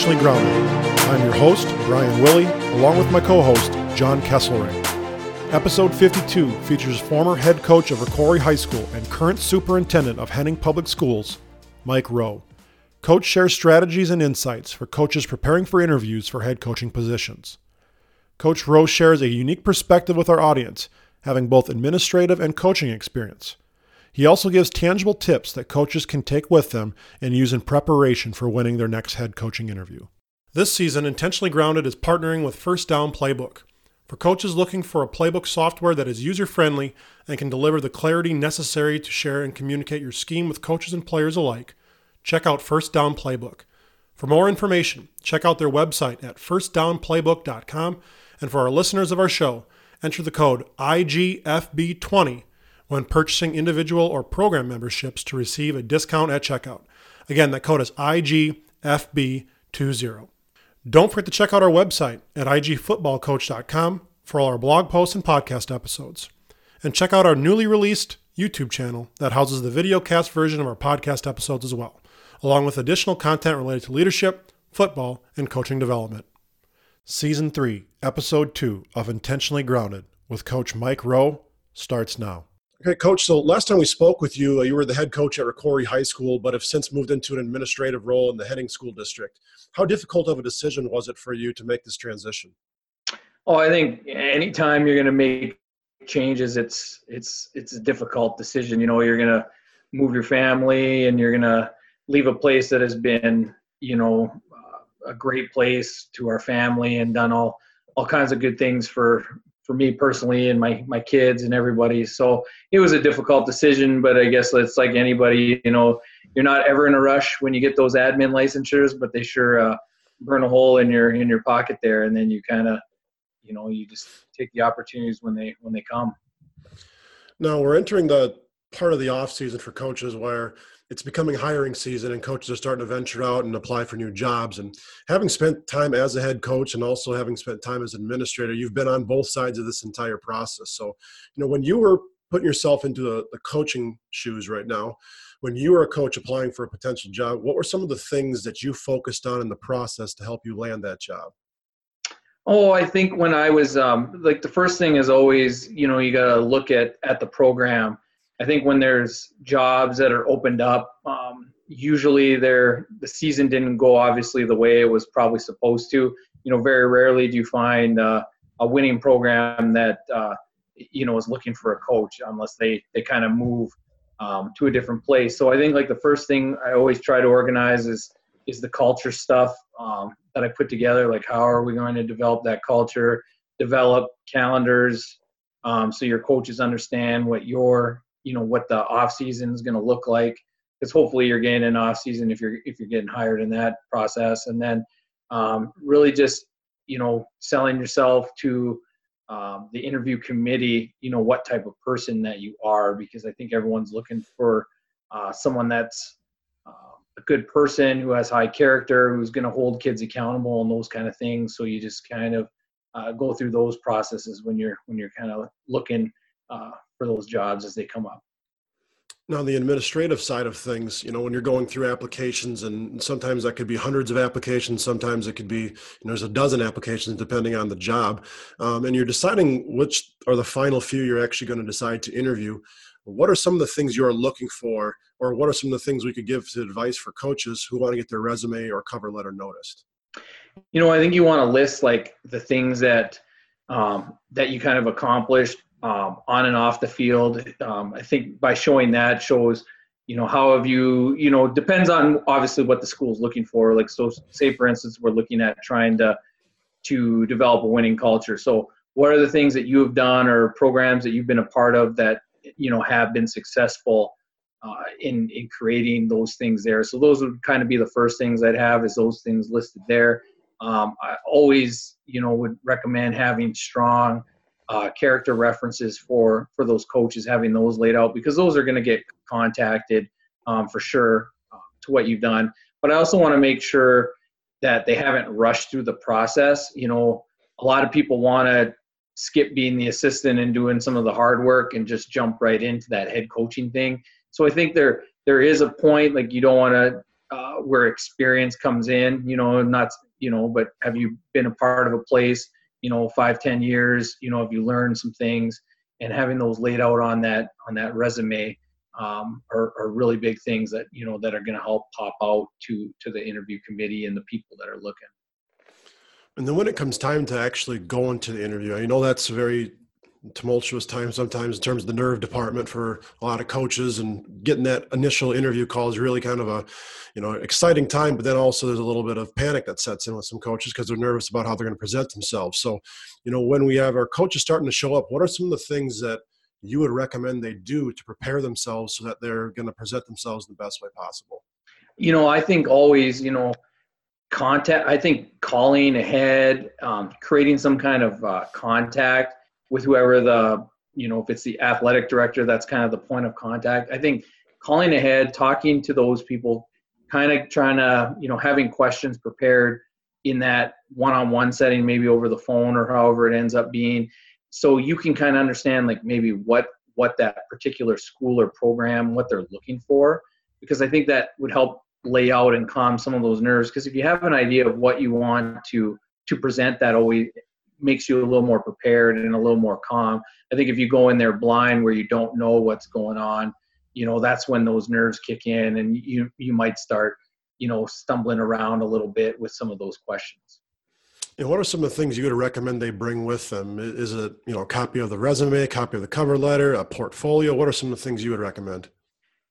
Grounded. I'm your host, Brian Willie, along with my co host, John Kesselring. Episode 52 features former head coach of Rocori High School and current superintendent of Henning Public Schools, Mike Rowe. Coach shares strategies and insights for coaches preparing for interviews for head coaching positions. Coach Rowe shares a unique perspective with our audience, having both administrative and coaching experience. He also gives tangible tips that coaches can take with them and use in preparation for winning their next head coaching interview. This season, Intentionally Grounded is partnering with First Down Playbook. For coaches looking for a playbook software that is user friendly and can deliver the clarity necessary to share and communicate your scheme with coaches and players alike, check out First Down Playbook. For more information, check out their website at firstdownplaybook.com. And for our listeners of our show, enter the code IGFB20 when purchasing individual or program memberships to receive a discount at checkout. Again, that code is IGFB20. Don't forget to check out our website at igfootballcoach.com for all our blog posts and podcast episodes. And check out our newly released YouTube channel that houses the video cast version of our podcast episodes as well, along with additional content related to leadership, football, and coaching development. Season 3, Episode 2 of Intentionally Grounded with Coach Mike Rowe starts now. Okay, Coach. So last time we spoke with you, uh, you were the head coach at Rocori High School, but have since moved into an administrative role in the Henning School District. How difficult of a decision was it for you to make this transition? Oh, I think anytime you're going to make changes, it's it's it's a difficult decision. You know, you're going to move your family, and you're going to leave a place that has been, you know, uh, a great place to our family, and done all all kinds of good things for for me personally and my my kids and everybody. So it was a difficult decision, but I guess it's like anybody, you know, you're not ever in a rush when you get those admin licensures, but they sure uh, burn a hole in your in your pocket there, and then you kind of, you know, you just take the opportunities when they when they come. Now we're entering the part of the off season for coaches where it's becoming hiring season and coaches are starting to venture out and apply for new jobs. And having spent time as a head coach and also having spent time as administrator you've been on both sides of this entire process. So you know when you were putting yourself into the, the coaching shoes right now when you were a coach applying for a potential job what were some of the things that you focused on in the process to help you land that job? Oh, I think when I was um, like the first thing is always, you know, you got to look at at the program I think when there's jobs that are opened up, um, usually the season didn't go obviously the way it was probably supposed to. You know, very rarely do you find uh, a winning program that uh, you know is looking for a coach unless they they kind of move um, to a different place. So I think like the first thing I always try to organize is is the culture stuff um, that I put together. Like how are we going to develop that culture? Develop calendars um, so your coaches understand what your you know what the off season is going to look like because hopefully you're getting an off season if you're if you're getting hired in that process. And then um, really just you know selling yourself to um, the interview committee you know what type of person that you are because i think everyone's looking for uh, someone that's uh, a good person who has high character who's going to hold kids accountable and those kind of things. So you just kind of uh, go through those processes when you're when you're kind of looking uh, for those jobs as they come up. Now, the administrative side of things, you know, when you're going through applications, and sometimes that could be hundreds of applications, sometimes it could be, you know, there's a dozen applications depending on the job, um, and you're deciding which are the final few you're actually going to decide to interview. What are some of the things you're looking for, or what are some of the things we could give to advice for coaches who want to get their resume or cover letter noticed? You know, I think you want to list like the things that um, that you kind of accomplished um, on and off the field. Um, I think by showing that shows, you know, how have you, you know, depends on obviously what the school is looking for. Like, so say for instance, we're looking at trying to to develop a winning culture. So, what are the things that you have done or programs that you've been a part of that you know have been successful uh, in in creating those things there? So those would kind of be the first things I'd have is those things listed there. Um, I always, you know, would recommend having strong uh, character references for for those coaches, having those laid out because those are going to get contacted um, for sure uh, to what you've done. But I also want to make sure that they haven't rushed through the process. You know, a lot of people want to skip being the assistant and doing some of the hard work and just jump right into that head coaching thing. So I think there there is a point like you don't want to uh, where experience comes in. You know, not you know, but have you been a part of a place? You know, five, ten years. You know, have you learned some things? And having those laid out on that on that resume um, are, are really big things that you know that are going to help pop out to to the interview committee and the people that are looking. And then when it comes time to actually go into the interview, I know that's very tumultuous time sometimes in terms of the nerve department for a lot of coaches and getting that initial interview call is really kind of a you know exciting time but then also there's a little bit of panic that sets in with some coaches because they're nervous about how they're going to present themselves. So you know when we have our coaches starting to show up what are some of the things that you would recommend they do to prepare themselves so that they're going to present themselves in the best way possible? You know i think always you know contact i think calling ahead um, creating some kind of uh, contact with whoever the you know if it's the athletic director that's kind of the point of contact. I think calling ahead talking to those people kind of trying to you know having questions prepared in that one-on-one setting maybe over the phone or however it ends up being so you can kind of understand like maybe what what that particular school or program what they're looking for because i think that would help lay out and calm some of those nerves. Because if you have an idea of what you want to to present that always makes you a little more prepared and a little more calm. I think if you go in there blind where you don't know what's going on, you know, that's when those nerves kick in and you you might start, you know, stumbling around a little bit with some of those questions. And what are some of the things you would recommend they bring with them? Is it, you know, a copy of the resume, a copy of the cover letter, a portfolio? What are some of the things you would recommend?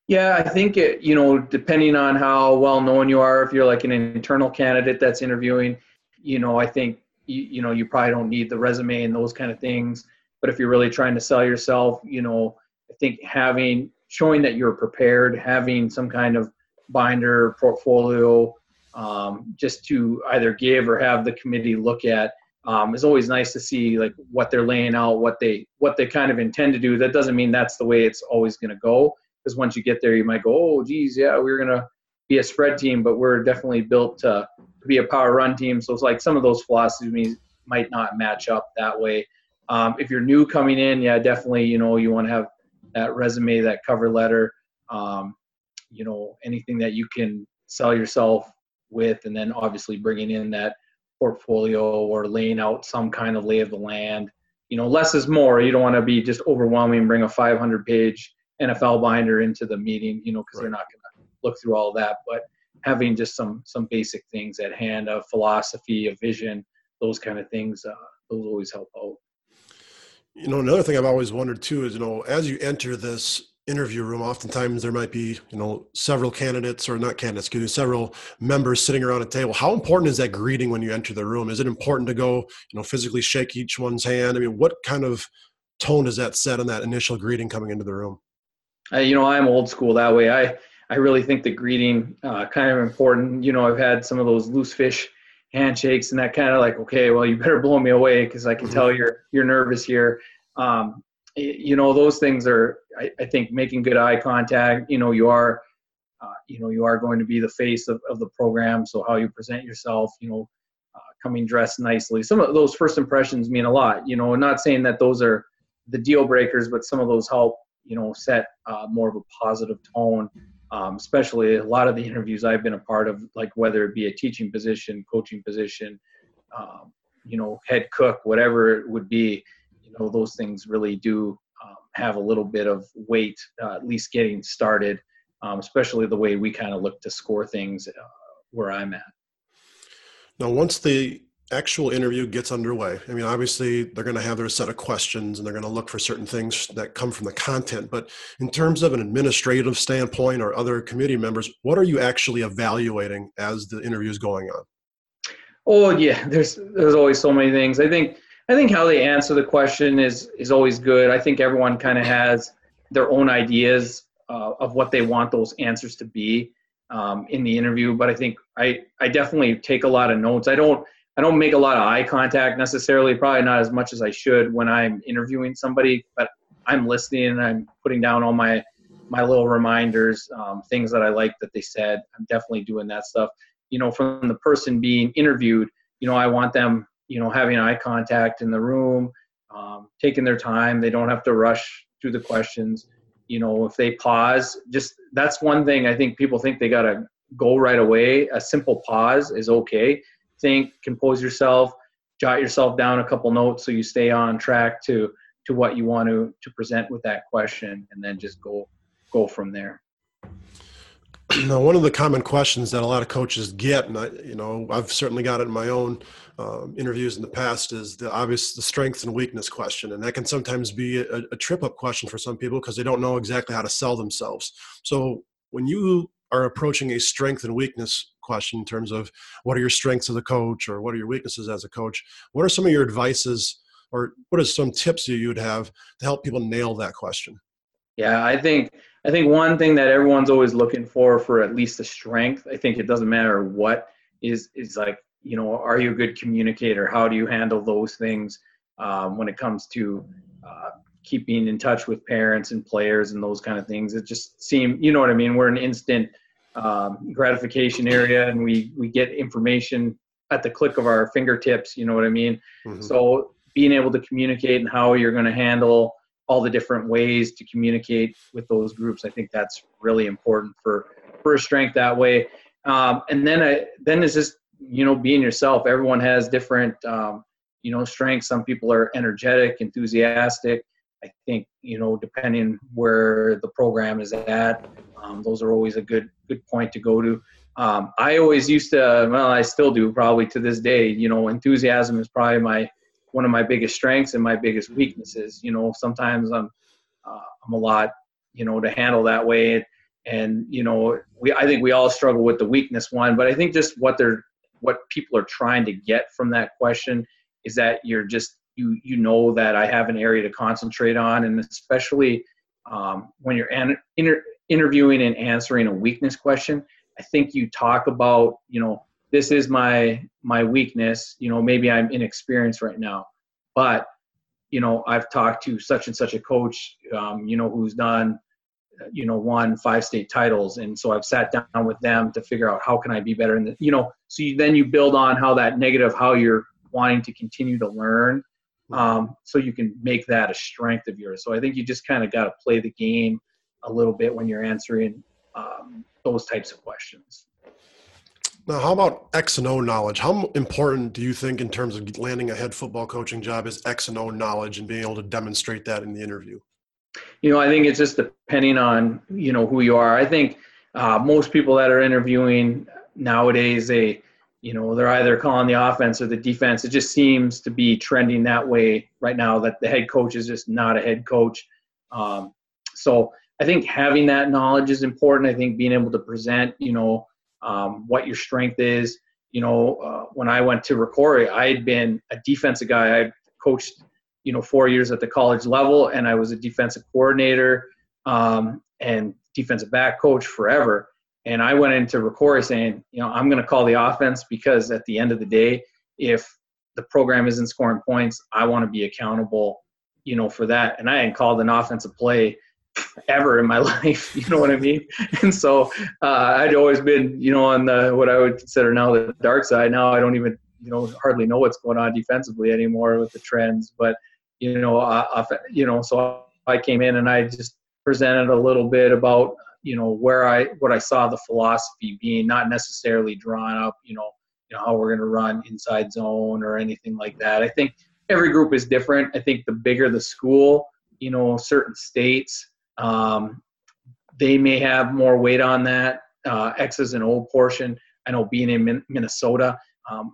Yeah, I think it, you know, depending on how well known you are, if you're like an internal candidate that's interviewing, you know, I think you, you know you probably don't need the resume and those kind of things. But if you're really trying to sell yourself you know i think having showing that you're prepared having some kind of binder portfolio um, just to either give or have the committee look at um, is always nice to see like what they're laying out what they what they kind of intend to do. That doesn't mean that's the way it's always going to go because once you get there you might go oh geez yeah we're going to be a spread team but we're definitely built to be a power run team. So it's like some of those philosophies might not match up that way. Um, if you're new coming in, yeah, definitely, you know, you want to have that resume, that cover letter, um, you know, anything that you can sell yourself with, and then obviously bringing in that portfolio or laying out some kind of lay of the land. You know, less is more. You don't want to be just overwhelming, bring a 500 page NFL binder into the meeting, you know, because right. they're not going to look through all that. But having just some some basic things at hand, a philosophy, a vision, those kind of things, uh, those always help out. You know, another thing I've always wondered too is, you know, as you enter this interview room, oftentimes there might be, you know, several candidates or not candidates, excuse me, several members sitting around a table. How important is that greeting when you enter the room? Is it important to go, you know, physically shake each one's hand? I mean, what kind of tone does that set on that initial greeting coming into the room? Uh, you know, I'm old school that way. I I really think the greeting uh, kind of important. You know, I've had some of those loose fish handshakes and that kind of like, okay, well, you better blow me away because I can mm-hmm. tell you're you're nervous here. Um, you know, those things are, I, I, think, making good eye contact. You know, you are, uh, you know, you are going to be the face of, of the program. So how you present yourself, you know, uh, coming dressed nicely. Some of those first impressions mean a lot. You know, not saying that those are the deal breakers, but some of those help, you know, set uh, more of a positive tone um, especially a lot of the interviews I've been a part of, like whether it be a teaching position, coaching position, um, you know, head cook, whatever it would be, you know, those things really do um, have a little bit of weight, uh, at least getting started, um, especially the way we kind of look to score things uh, where I'm at. Now, once the actual interview gets underway. I mean, obviously, they're going to have their set of questions and they're going to look for certain things that come from the content. But in terms of an administrative standpoint or other committee members, what are you actually evaluating as the interview is going on? Oh yeah, there's there's always so many things. I think I think how they answer the question is is always good. I think everyone kind of has their own ideas uh, of what they want those answers to be um, in the interview. But I think I I definitely take a lot of notes. I don't I don't make a lot of eye contact necessarily, probably not as much as I should when I'm interviewing somebody, but I'm listening and I'm putting down all my my little reminders, um, things that I like that they said. I'm definitely doing that stuff. You know, from the person being interviewed, you know, I want them, you know, having eye contact in the room, um, taking their time. They don't have to rush through the questions. You know, if they pause, just that's one thing I think people think they got to go right away. A simple pause is okay. Think, compose yourself, jot yourself down a couple notes so you stay on track to to what you want to to present with that question, and then just go go from there. Now, one of the common questions that a lot of coaches get, and I, you know, I've certainly got it in my own um, interviews in the past, is the obvious the strengths and weakness question, and that can sometimes be a, a trip up question for some people because they don't know exactly how to sell themselves. So, when you are approaching a strength and weakness question in terms of what are your strengths as a coach or what are your weaknesses as a coach, what are some of your advices or what are some tips you would have to help people nail that question? Yeah, I think I think one thing that everyone's always looking for for at least a strength, I think it doesn't matter what is is like, you know, are you a good communicator? How do you handle those things um, when it comes to uh, keeping in touch with parents and players and those kind of things? It just seems, you know what I mean? We're an instant um, gratification area and we we get information at the click of our fingertips. You know what I mean? Mm-hmm. So being able to communicate and how you're going to handle all the different ways to communicate with those groups. I think that's really important for for a strength that way. Um, and then I, then it's just you know being yourself. Everyone has different um, you know strengths. Some people are energetic, enthusiastic. I think you know depending where the program is at, um, those are always a good good point to go to. Um, I always used to, well, I still do probably to this day. You know, enthusiasm is probably my one of my biggest strengths and my biggest weaknesses. You know, sometimes I'm uh, I'm a lot, you know, to handle that way. And you know, we I think we all struggle with the weakness one, but I think just what they're what people are trying to get from that question is that you're just you you know that I have an area to concentrate on, and especially um, when you're an, inter, interviewing and answering a weakness question, I think you talk about you know this is my my weakness you know maybe i'm inexperienced right now but you know i've talked to such and such a coach um, you know who's done you know won five state titles and so i've sat down with them to figure out how can i be better in the you know so you, then you build on how that negative how you're wanting to continue to learn um, so you can make that a strength of yours. So i think you just kind of got to play the game a little bit when you're answering um, those types of questions now, how about X and O knowledge? How important do you think, in terms of landing a head football coaching job, is X and O knowledge and being able to demonstrate that in the interview? You know, I think it's just depending on you know who you are. I think uh, most people that are interviewing nowadays, they you know they're either calling the offense or the defense. It just seems to be trending that way right now. That the head coach is just not a head coach. Um, so I think having that knowledge is important. I think being able to present, you know um, what your strength is. You know, uh, when I went to Rocori, I had been a defensive guy. I coached, you know, four years at the college level, and I was a defensive coordinator um, and defensive back coach forever. And I went into Rocori saying, you know, I'm going to call the offense because at the end of the day, if the program isn't scoring points, I want to be accountable, you know, for that. And I hadn't called an offensive play ever in my life. You know what I mean? And so uh, I'd always been, you know, on the what I would consider now the dark side. Now I don't even, you know, hardly know what's going on defensively anymore with the trends. But you know, uh, you know, so I came in and I just presented a little bit about, you know, where I what I saw the philosophy being, not necessarily drawn up, you know, you know how we're going to run inside zone or anything like that. I think every group is different. I think the bigger the school, you know, certain states um, they may have more weight on that. Uh, X's and O's portion. I know being in Minnesota, um,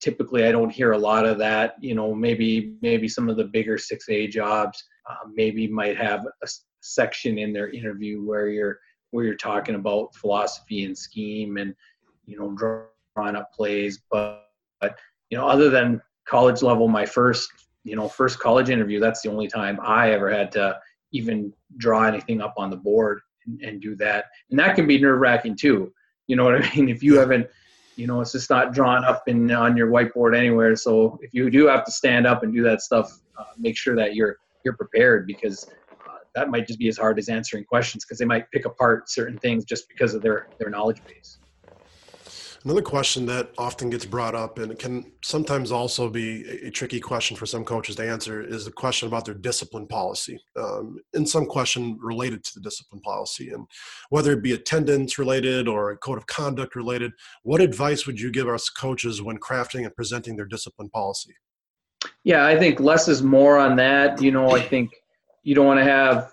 typically I don't hear a lot of that. You know, maybe maybe some of the bigger 6A jobs uh, maybe might have a section in their interview where you're where you're talking about philosophy and scheme and you know drawing up plays. But, but you know, other than college level, my first you know first college interview, that's the only time I ever had to even draw anything up on the board and, and do that. And that can be nerve wracking too. You know what I mean? If you haven't, you know, it's just not drawn up in on your whiteboard anywhere. So if you do have to stand up and do that stuff, uh, make sure that you're you're prepared because uh, that might just be as hard as answering questions because they might pick apart certain things just because of their their knowledge base. Another question that often gets brought up, and it can sometimes also be a tricky question for some coaches to answer, is the question about their discipline policy, um, and some question related to the discipline policy, and whether it be attendance related or a code of conduct related. What advice would you give us coaches when crafting and presenting their discipline policy? Yeah, I think less is more on that. You know, I think you don't want to have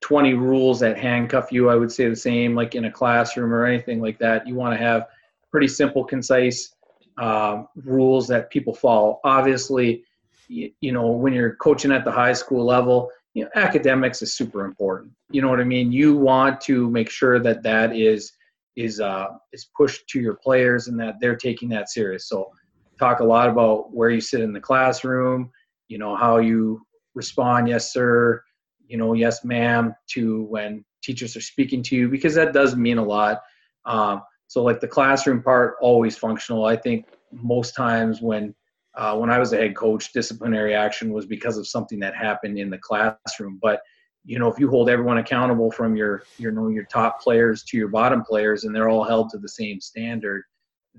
20 rules that handcuff you. I would say the same, like in a classroom or anything like that. You want to have pretty simple, concise uh, rules that people follow. Obviously, you, you, know, when you're coaching at the high school level, you know, academics is super important. You know what I mean? You want to make sure that that is is uh, is pushed to your players and that they're taking that serious. So, talk a lot about where you sit in the classroom. You know how you respond, yes sir. You know, yes ma'am, to when teachers are speaking to you because that does mean a lot. Um, so like the classroom part, always functional. I think most times when uh, when I was a head coach, disciplinary action was because of something that happened in the classroom. But you know, if you hold everyone accountable from your you know your top players to your bottom players, and they're all held to the same standard,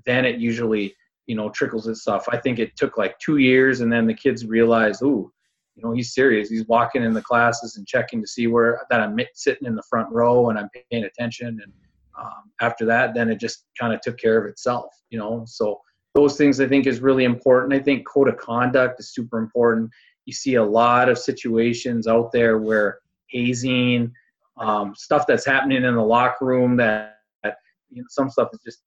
then it usually you know trickles itself. I think it took like two years, and then the kids realized, ooh, you know, he's serious. He's walking in the classes and checking to see where that I'm sitting in the front row and I'm paying attention and um, after that, then it just kind of took care of itself, you know. So those things I think is really important. I think code of conduct is super important. You see a lot of situations out there where hazing, um, stuff that's happening in the locker room that, that you know, some stuff is just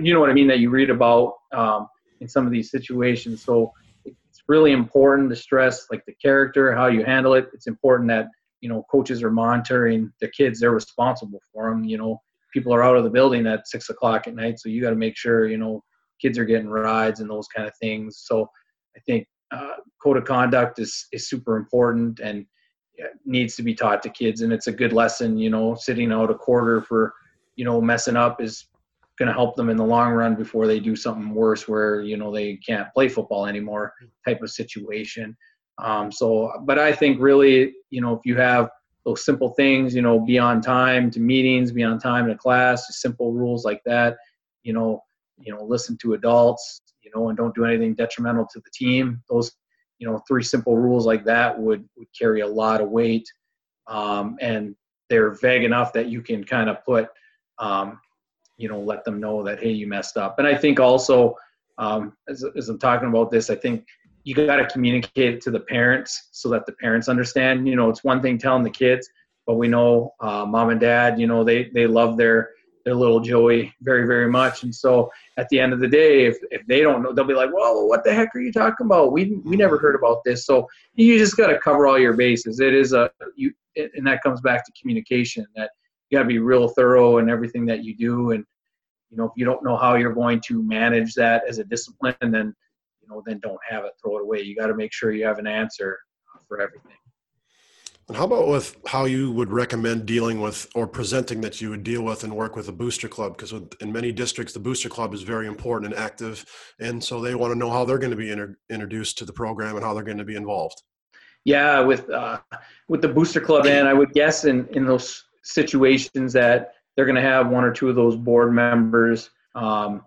you know what I mean that you read about um, in some of these situations. So it's really important to stress like the character, how you handle it. It's important that you know coaches are monitoring the kids; they're responsible for them. You know, people are out of the building at six o'clock at night, so you got to make sure you know kids are getting rides and those kind of things. So I think uh, code of conduct is is super important and needs to be taught to kids, and it's a good lesson. You know, sitting out a quarter for you know messing up is going to help them in the long run before they do something worse where you know they can't play football anymore type of situation um, so but i think really you know if you have those simple things, you know, be on time to meetings, be on time to class, simple rules like that, you know, you know, listen to adults, you know, and don't do anything detrimental to the team. Those, you know, three simple rules like that would would carry a lot of weight, um, and they're vague enough that you can kind of put, um, you know, let them know that hey, you messed up. And I think also, um, as, as I'm talking about this, I think you got to communicate it to the parents so that the parents understand. You know, it's one thing telling the kids, but we know uh, mom and dad, you know, they they love their their little Joey very very much, and so at the end of the day, if if they don't know, they'll be like, "Well, what the heck are you talking about? We we never heard about this." So you just got to cover all your bases. It is a you, and that comes back to communication. That you got to be real thorough in everything that you do, and you know, if you don't know how you're going to manage that as a discipline, then you know, then don't have it, throw it away. You got to make sure you have an answer for everything. And how about with how you would recommend dealing with or presenting that you would deal with and work with a booster club? Because in many districts, the booster club is very important and active, and so they want to know how they're going to be inter- introduced to the program and how they're going to be involved. Yeah, with uh, with the booster club, and I would guess in in those situations that they're going to have one or two of those board members um,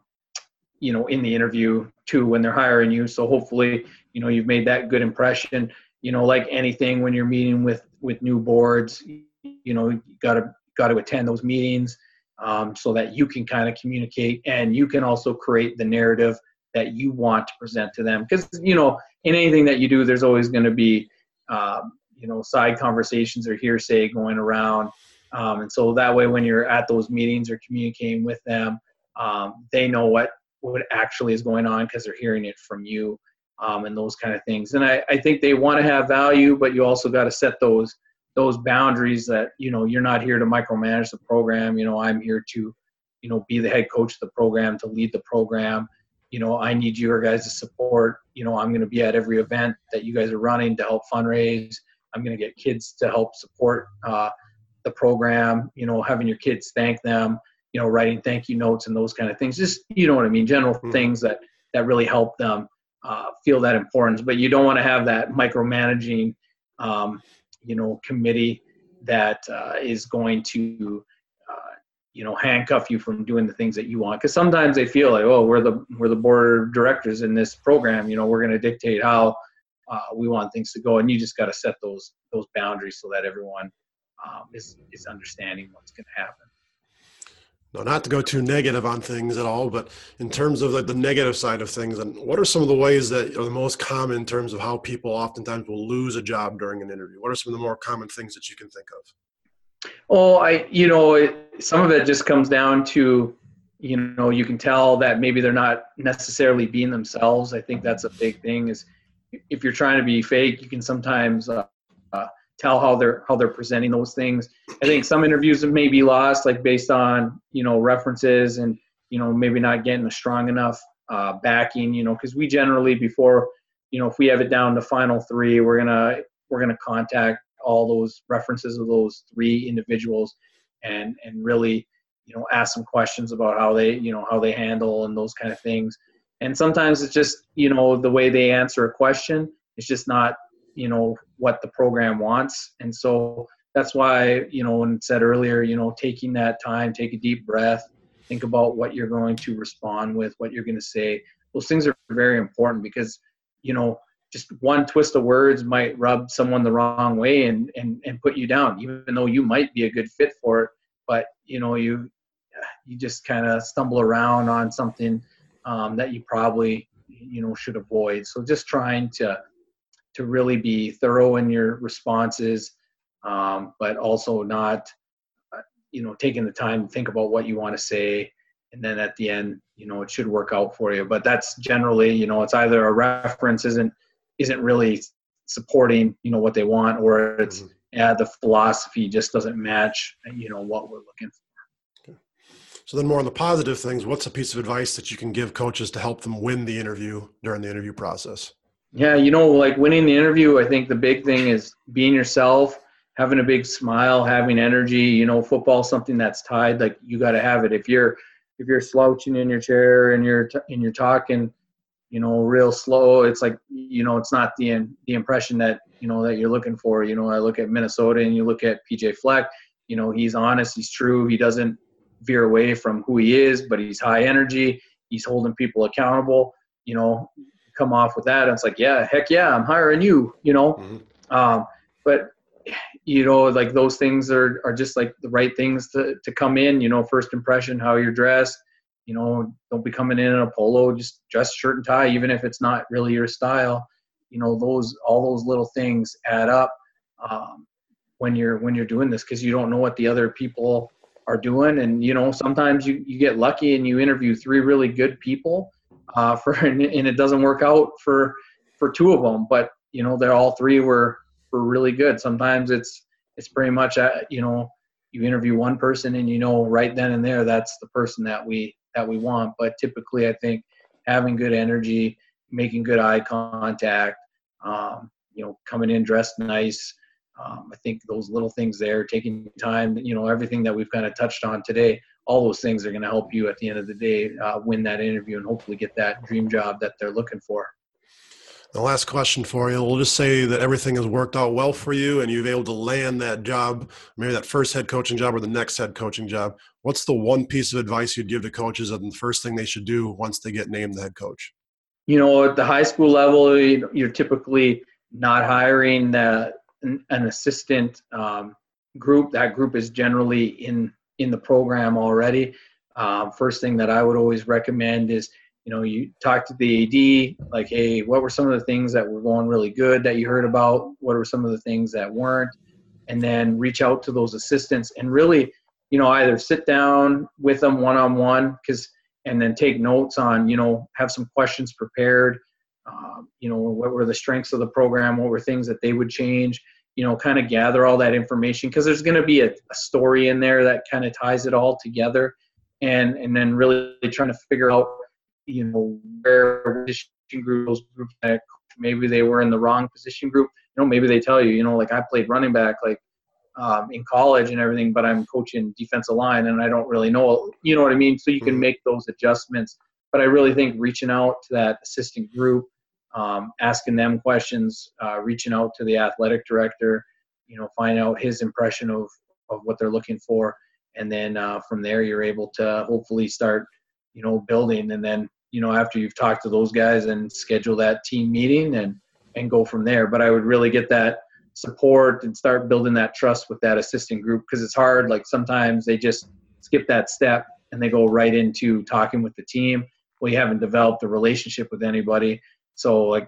you know in the interview too when they're hiring you. So hopefully you know you've made that good impression. You know like anything when you're meeting with with new boards you know you got to got to attend those meetings um, so that you can kind of communicate and you can also create the narrative that you want to present to them. Because you know in anything that you do there's always going to be um, you know side conversations or hearsay going around. Um, and so that way when you're at those meetings or communicating with them um, they know what what actually is going on because they're hearing it from you um, and those kind of things. And I, I think they want to have value, but you also got to set those those boundaries that you know you're not here to micromanage the program. You know, I'm here to you know be the head coach of the program to lead the program. You know, I need your guys' to support. You know, I'm going to be at every event that you guys are running to help fundraise. I'm going to get kids to help support uh, the program. You know, having your kids thank them you know, writing thank you notes and those kind of things. Just you know what I mean, general mm-hmm. things that that really help them uh, feel that importance. But you don't want to have that micromanaging, um, you know, committee that uh, is going to, uh, you know handcuff you from doing the things that you want because sometimes they feel like oh we're the we're the board of directors in this program you know we're going to dictate how uh, we want things to go and you just got to set those those boundaries so that everyone um, is is understanding what's going to happen no, not to go too negative on things at all, but in terms of like the negative side of things, and what are some of the ways that are the most common in terms of how people oftentimes will lose a job during an interview? What are some of the more common things that you can think of? Oh, I, you know, some of it just comes down to, you know, you can tell that maybe they're not necessarily being themselves. I think that's a big thing. Is if you're trying to be fake, you can sometimes uh, uh, tell how they're how they're presenting those things. I think some interviews may be lost, like based on you know references and you know maybe not getting a strong enough uh, backing. You know, because we generally before you know if we have it down to final three, we're gonna we're gonna contact all those references of those three individuals and and really you know ask some questions about how they you know how they handle and those kind of things and sometimes it's just you know the way they answer a question it's just not you know what the program wants. And so that's why you know when said earlier you know taking that time take a deep breath think about what you're going to respond with what you're going to say those things are very important because you know just one twist of words might rub someone the wrong way and and, and put you down even though you might be a good fit for it. But you know you you just kind of stumble around on something um, that you probably you know should avoid. So just trying to to really be thorough in your responses, um, but also not, uh, you know, taking the time to think about what you want to say. And then at the end, you know, it should work out for you. But that's generally, you know, it's either a reference isn't isn't really supporting, you know, what they want, or it's mm-hmm. yeah, the philosophy just doesn't match, you know, what we're looking for. So then, more on the positive things. What's a piece of advice that you can give coaches to help them win the interview during the interview process? Yeah, you know, like winning the interview, I think the big thing is being yourself, having a big smile, having energy. You know, football something that's tied. Like you got to have it. If you're if you're slouching in your chair and you're t- and you're talking, you know, real slow, it's like you know, it's not the the impression that you know that you're looking for. You know, I look at Minnesota and you look at PJ Fleck. You know, he's honest, he's true, he doesn't veer away from who he is, but he's high energy. He's holding people accountable. You know, come off with that. And it's like, yeah, heck yeah, I'm hiring you, you know. Mm-hmm. Um, but you know, like those things are are just like the right things to to come in. You know, first impression, how you're dressed. You know, don't be coming in in a polo. Just dress shirt and tie, even if it's not really your style. You know, those all those little things add up um, when you're when you're doing this because you don't know what the other people are doing and you know sometimes you, you get lucky and you interview three really good people uh, for and, it doesn't work out for for two of them. But you know, they're all three were were really good. Sometimes it's it's pretty much uh, you know you interview one person and you know right then and there that's the person that we that we want. But typically, I think having good energy, making good eye contact, um, you know, coming in dressed nice. Um, I think those little things there, taking time, you know, everything that we've kind of touched on today, all those things are going to help you at the end of the day uh, win that interview and hopefully get that dream job that they're looking for. The last question for you. We'll just say that everything has worked out well for you and you've able to land that job, maybe that first head coaching job or the next head coaching job. What's the one piece of advice you'd give to coaches on the first thing they should do once they get named the head coach? You know, at the high school level, you're typically not hiring the, an, assistant um, group. That group is generally in in the program already. Um, first thing that I would always recommend is, you know, you talk to the AD, like, hey, what were some of the things that were going really good that you heard about? What were some of the things that weren't? And then reach out to those assistants and really, you know, either sit down with them one on one, because, and then take notes on, you know, have some questions prepared. Um, you know, what were the strengths of the program? What were things that they would change? You know, kind of gather all that information because there's going to be a, a, story in there that kind of ties it all together, and and then really trying to figure out, you know, where position group those groups that maybe they were in the wrong position group. You know, maybe they tell you, you know, like I played running back like um, in college and everything, but I'm coaching defensive line and I don't really know, you know what I mean. So you can mm-hmm. make those adjustments. But I really think reaching out to that assistant group um, asking them questions, uh, reaching out to the athletic director, you know, find out his impression of, of what they're looking for, and then uh, from there you're able to hopefully start you know building. And then you know after you've talked to those guys and schedule that team meeting and and go from there. But i would really get that support and start building that trust with that assistant group because it's hard. Like sometimes they just skip that step and they go right into talking with the team. We haven't developed a relationship with anybody so like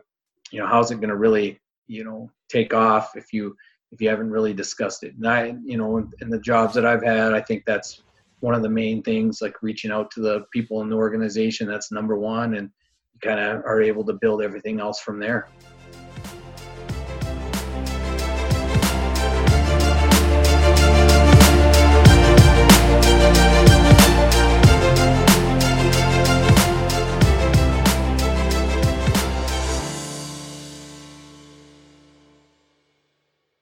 you know how's it going to really you know take off if you if you haven't really discussed it? And i you know in, in the jobs that i've had i think that's one of the main things like reaching out to the people in the organization that's number one and you kind of are able to build everything else from there